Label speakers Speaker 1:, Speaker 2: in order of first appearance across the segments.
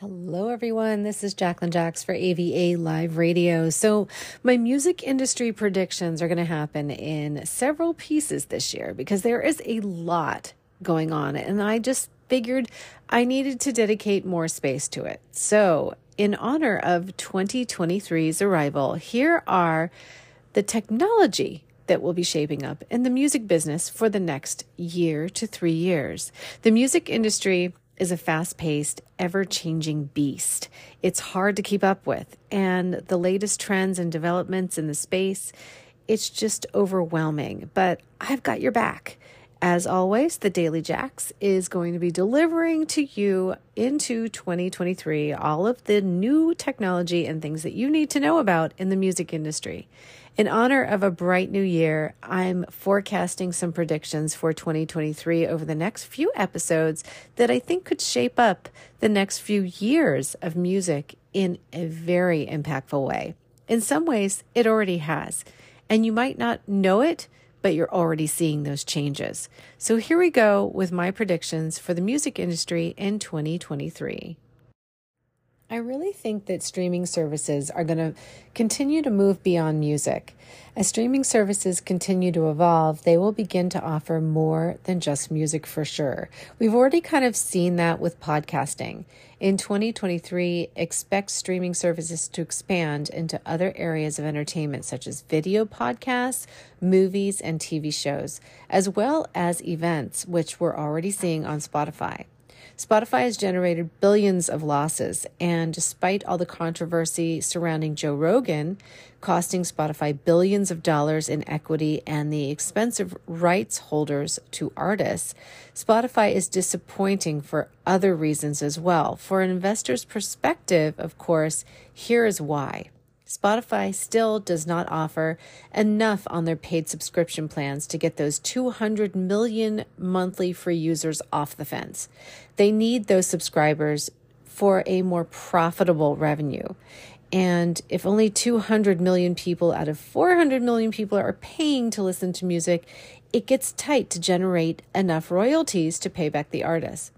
Speaker 1: Hello, everyone. This is Jacqueline Jax for AVA Live Radio. So, my music industry predictions are going to happen in several pieces this year because there is a lot going on, and I just figured I needed to dedicate more space to it. So, in honor of 2023's arrival, here are the technology that will be shaping up in the music business for the next year to three years. The music industry is a fast paced, ever changing beast. It's hard to keep up with, and the latest trends and developments in the space, it's just overwhelming. But I've got your back. As always, the Daily Jax is going to be delivering to you into 2023 all of the new technology and things that you need to know about in the music industry. In honor of a bright new year, I'm forecasting some predictions for 2023 over the next few episodes that I think could shape up the next few years of music in a very impactful way. In some ways, it already has. And you might not know it, but you're already seeing those changes. So here we go with my predictions for the music industry in 2023. I really think that streaming services are going to continue to move beyond music. As streaming services continue to evolve, they will begin to offer more than just music for sure. We've already kind of seen that with podcasting. In 2023, expect streaming services to expand into other areas of entertainment, such as video podcasts, movies, and TV shows, as well as events, which we're already seeing on Spotify. Spotify has generated billions of losses, and despite all the controversy surrounding Joe Rogan, costing Spotify billions of dollars in equity and the expensive rights holders to artists, Spotify is disappointing for other reasons as well. For an investor's perspective, of course, here is why. Spotify still does not offer enough on their paid subscription plans to get those 200 million monthly free users off the fence. They need those subscribers for a more profitable revenue. And if only 200 million people out of 400 million people are paying to listen to music, it gets tight to generate enough royalties to pay back the artists.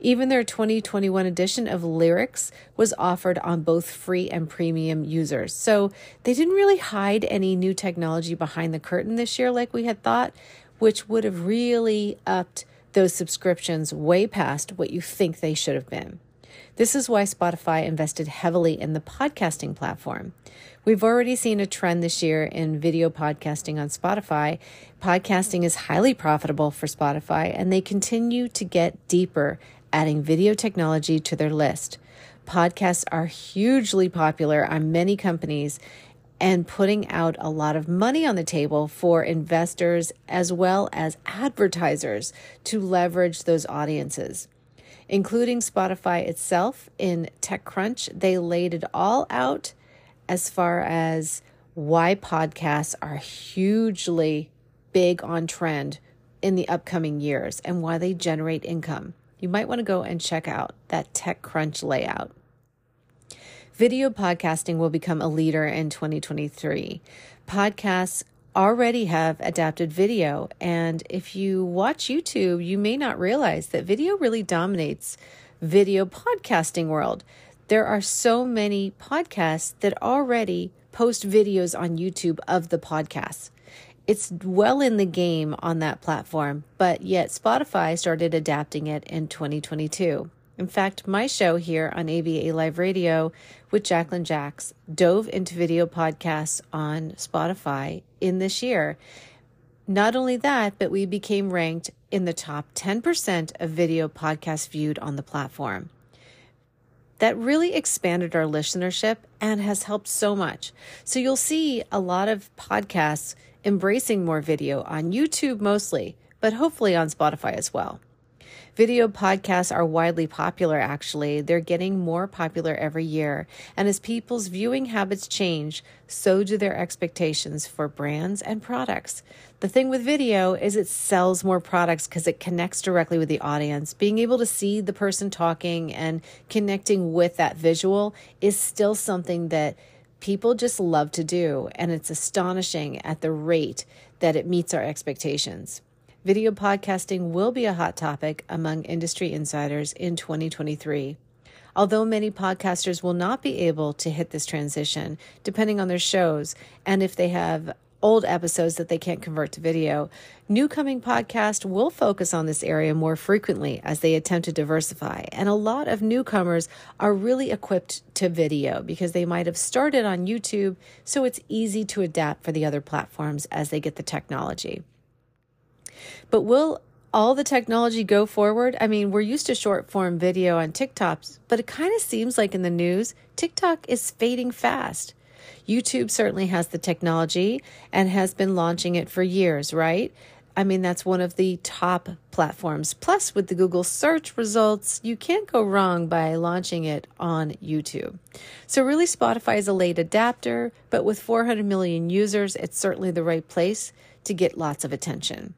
Speaker 1: Even their 2021 edition of Lyrics was offered on both free and premium users. So they didn't really hide any new technology behind the curtain this year like we had thought, which would have really upped those subscriptions way past what you think they should have been. This is why Spotify invested heavily in the podcasting platform. We've already seen a trend this year in video podcasting on Spotify. Podcasting is highly profitable for Spotify, and they continue to get deeper, adding video technology to their list. Podcasts are hugely popular on many companies and putting out a lot of money on the table for investors as well as advertisers to leverage those audiences including Spotify itself in TechCrunch. They laid it all out as far as why podcasts are hugely big on trend in the upcoming years and why they generate income. You might want to go and check out that TechCrunch layout. Video podcasting will become a leader in 2023. Podcasts already have adapted video. And if you watch YouTube, you may not realize that video really dominates video podcasting world. There are so many podcasts that already post videos on YouTube of the podcasts. It's well in the game on that platform, but yet Spotify started adapting it in 2022. In fact, my show here on AVA Live Radio with Jacqueline Jax dove into video podcasts on Spotify in this year. Not only that, but we became ranked in the top 10% of video podcasts viewed on the platform. That really expanded our listenership and has helped so much. So you'll see a lot of podcasts embracing more video on YouTube mostly, but hopefully on Spotify as well. Video podcasts are widely popular, actually. They're getting more popular every year. And as people's viewing habits change, so do their expectations for brands and products. The thing with video is it sells more products because it connects directly with the audience. Being able to see the person talking and connecting with that visual is still something that people just love to do. And it's astonishing at the rate that it meets our expectations. Video podcasting will be a hot topic among industry insiders in 2023. Although many podcasters will not be able to hit this transition, depending on their shows and if they have old episodes that they can't convert to video. New coming podcast will focus on this area more frequently as they attempt to diversify. And a lot of newcomers are really equipped to video because they might have started on YouTube, so it's easy to adapt for the other platforms as they get the technology. But will all the technology go forward? I mean, we're used to short form video on TikToks, but it kind of seems like in the news, TikTok is fading fast. YouTube certainly has the technology and has been launching it for years, right? I mean, that's one of the top platforms. Plus, with the Google search results, you can't go wrong by launching it on YouTube. So, really, Spotify is a late adapter, but with 400 million users, it's certainly the right place to get lots of attention.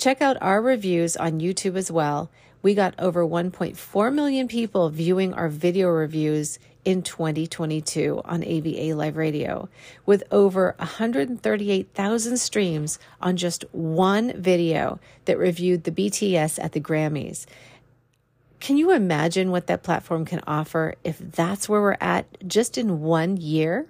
Speaker 1: Check out our reviews on YouTube as well. We got over 1.4 million people viewing our video reviews in 2022 on AVA Live Radio, with over 138,000 streams on just one video that reviewed the BTS at the Grammys. Can you imagine what that platform can offer if that's where we're at just in one year?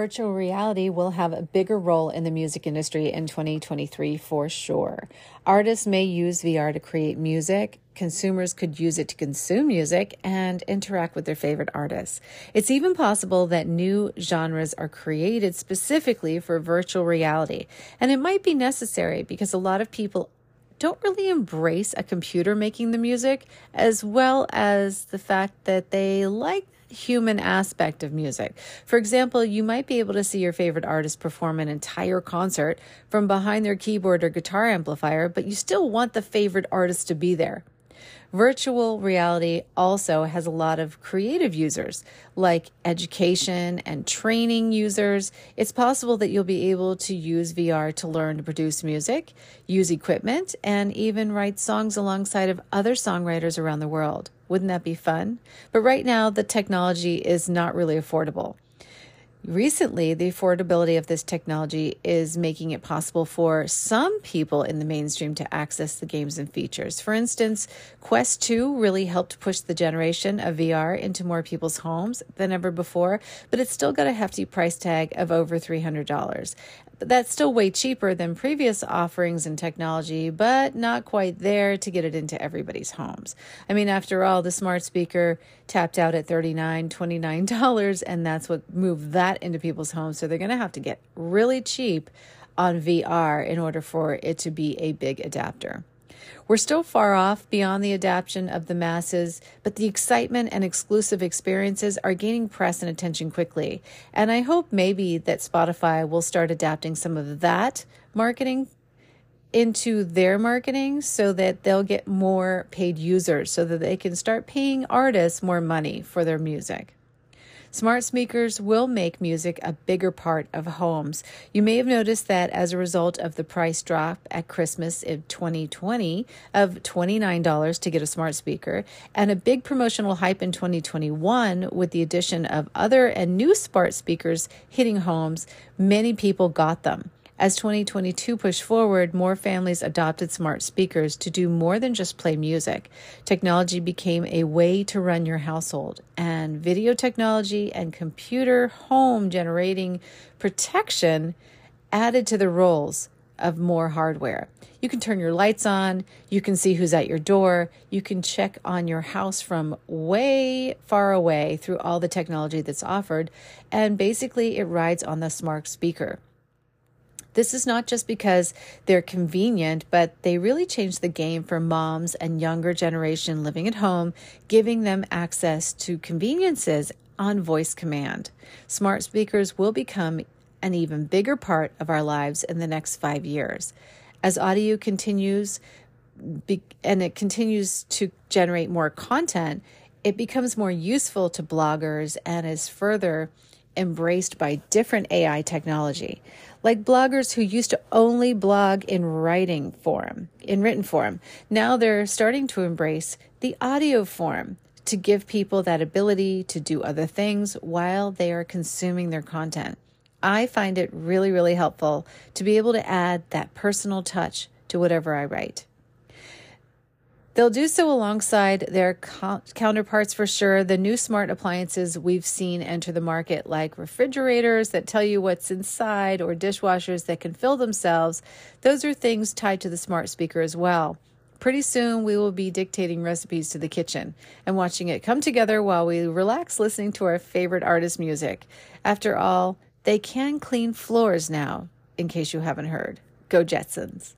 Speaker 1: Virtual reality will have a bigger role in the music industry in 2023 for sure. Artists may use VR to create music, consumers could use it to consume music and interact with their favorite artists. It's even possible that new genres are created specifically for virtual reality, and it might be necessary because a lot of people don't really embrace a computer making the music as well as the fact that they like human aspect of music. For example, you might be able to see your favorite artist perform an entire concert from behind their keyboard or guitar amplifier, but you still want the favorite artist to be there. Virtual reality also has a lot of creative users, like education and training users. It's possible that you'll be able to use VR to learn to produce music, use equipment, and even write songs alongside of other songwriters around the world. Wouldn't that be fun? But right now, the technology is not really affordable. Recently, the affordability of this technology is making it possible for some people in the mainstream to access the games and features. For instance, Quest 2 really helped push the generation of VR into more people's homes than ever before, but it's still got a hefty price tag of over $300 that's still way cheaper than previous offerings in technology, but not quite there to get it into everybody's homes. I mean, after all, the smart speaker tapped out at $39, $29, and that's what moved that into people's homes. So they're going to have to get really cheap on VR in order for it to be a big adapter. We're still far off beyond the adaptation of the masses, but the excitement and exclusive experiences are gaining press and attention quickly. And I hope maybe that Spotify will start adapting some of that marketing into their marketing so that they'll get more paid users so that they can start paying artists more money for their music. Smart speakers will make music a bigger part of homes. You may have noticed that as a result of the price drop at Christmas in 2020 of $29 to get a smart speaker and a big promotional hype in 2021 with the addition of other and new smart speakers hitting homes, many people got them. As 2022 pushed forward, more families adopted smart speakers to do more than just play music. Technology became a way to run your household, and video technology and computer home generating protection added to the roles of more hardware. You can turn your lights on, you can see who's at your door, you can check on your house from way far away through all the technology that's offered, and basically it rides on the smart speaker. This is not just because they're convenient, but they really change the game for moms and younger generation living at home, giving them access to conveniences on voice command. Smart speakers will become an even bigger part of our lives in the next five years. As audio continues be, and it continues to generate more content, it becomes more useful to bloggers and is further embraced by different AI technology like bloggers who used to only blog in writing form, in written form. Now they're starting to embrace the audio form to give people that ability to do other things while they are consuming their content. I find it really, really helpful to be able to add that personal touch to whatever I write. They'll do so alongside their co- counterparts for sure. The new smart appliances we've seen enter the market, like refrigerators that tell you what's inside or dishwashers that can fill themselves, those are things tied to the smart speaker as well. Pretty soon, we will be dictating recipes to the kitchen and watching it come together while we relax listening to our favorite artist music. After all, they can clean floors now, in case you haven't heard. Go Jetsons.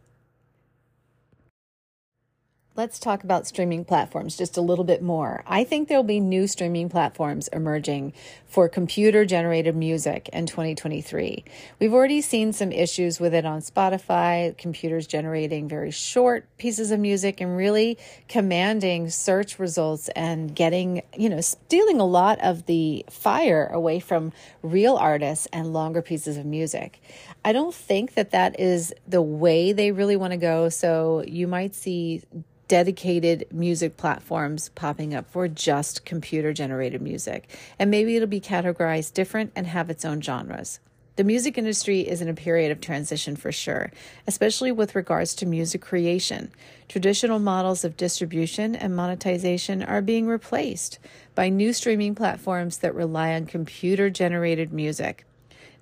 Speaker 1: Let's talk about streaming platforms just a little bit more. I think there'll be new streaming platforms emerging for computer generated music in 2023. We've already seen some issues with it on Spotify, computers generating very short pieces of music and really commanding search results and getting, you know, stealing a lot of the fire away from real artists and longer pieces of music. I don't think that that is the way they really want to go. So you might see dedicated music platforms popping up for just computer generated music. And maybe it'll be categorized different and have its own genres. The music industry is in a period of transition for sure, especially with regards to music creation. Traditional models of distribution and monetization are being replaced by new streaming platforms that rely on computer generated music.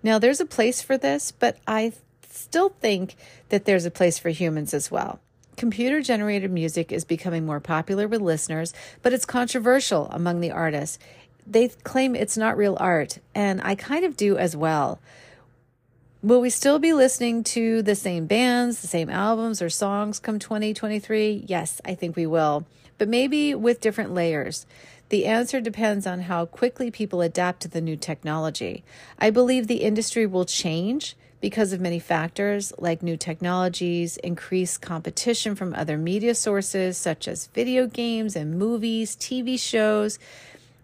Speaker 1: Now, there's a place for this, but I still think that there's a place for humans as well. Computer generated music is becoming more popular with listeners, but it's controversial among the artists. They claim it's not real art, and I kind of do as well. Will we still be listening to the same bands, the same albums or songs come 2023? Yes, I think we will, but maybe with different layers. The answer depends on how quickly people adapt to the new technology. I believe the industry will change because of many factors like new technologies, increased competition from other media sources such as video games and movies, TV shows,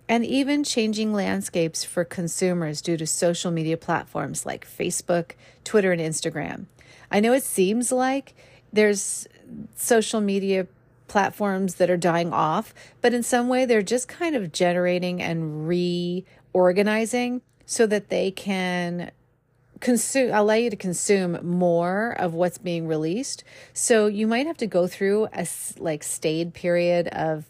Speaker 1: and even changing landscapes for consumers due to social media platforms like Facebook, Twitter, and Instagram. I know it seems like there's social media platforms that are dying off, but in some way they're just kind of generating and reorganizing so that they can consume allow you to consume more of what's being released. So you might have to go through a like stayed period of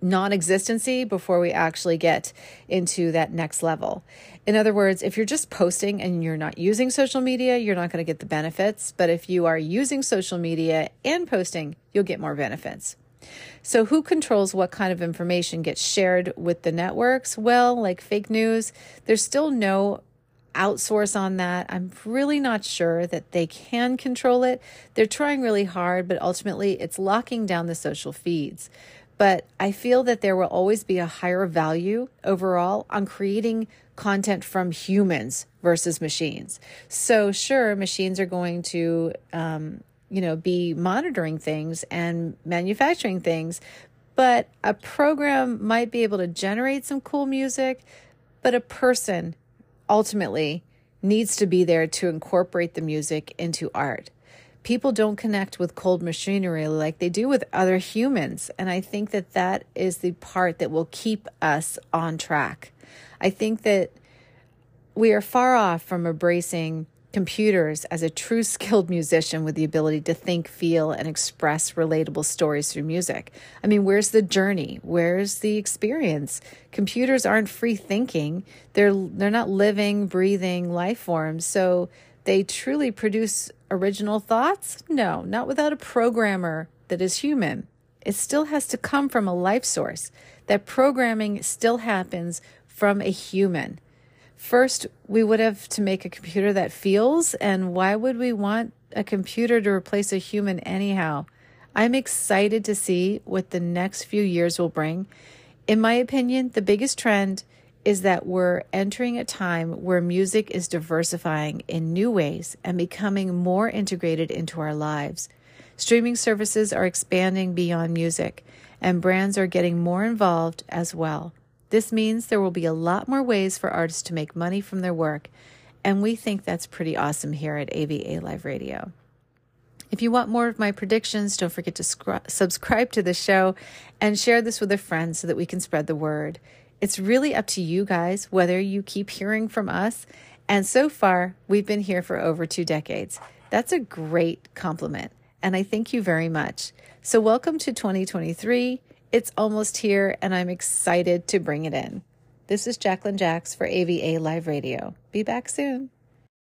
Speaker 1: non-existency before we actually get into that next level. In other words if you're just posting and you're not using social media you're not going to get the benefits. But if you are using social media and posting you'll get more benefits. So, who controls what kind of information gets shared with the networks? Well, like fake news, there's still no outsource on that. I'm really not sure that they can control it. They're trying really hard, but ultimately it's locking down the social feeds. But I feel that there will always be a higher value overall on creating content from humans versus machines. So, sure, machines are going to, um, you know, be monitoring things and manufacturing things, but a program might be able to generate some cool music, but a person ultimately needs to be there to incorporate the music into art. People don't connect with cold machinery like they do with other humans. And I think that that is the part that will keep us on track. I think that we are far off from embracing computers as a true skilled musician with the ability to think, feel, and express relatable stories through music. I mean, where's the journey? Where's the experience? Computers aren't free thinking. They're they're not living, breathing life forms. So they truly produce original thoughts? No, not without a programmer that is human. It still has to come from a life source. That programming still happens from a human. First, we would have to make a computer that feels, and why would we want a computer to replace a human anyhow? I'm excited to see what the next few years will bring. In my opinion, the biggest trend is that we're entering a time where music is diversifying in new ways and becoming more integrated into our lives. Streaming services are expanding beyond music, and brands are getting more involved as well. This means there will be a lot more ways for artists to make money from their work, and we think that's pretty awesome here at AVA Live Radio. If you want more of my predictions, don't forget to scr- subscribe to the show and share this with a friend so that we can spread the word. It's really up to you guys whether you keep hearing from us. And so far, we've been here for over two decades. That's a great compliment. And I thank you very much. So, welcome to 2023. It's almost here, and I'm excited to bring it in. This is Jacqueline Jax for AVA Live Radio. Be back soon.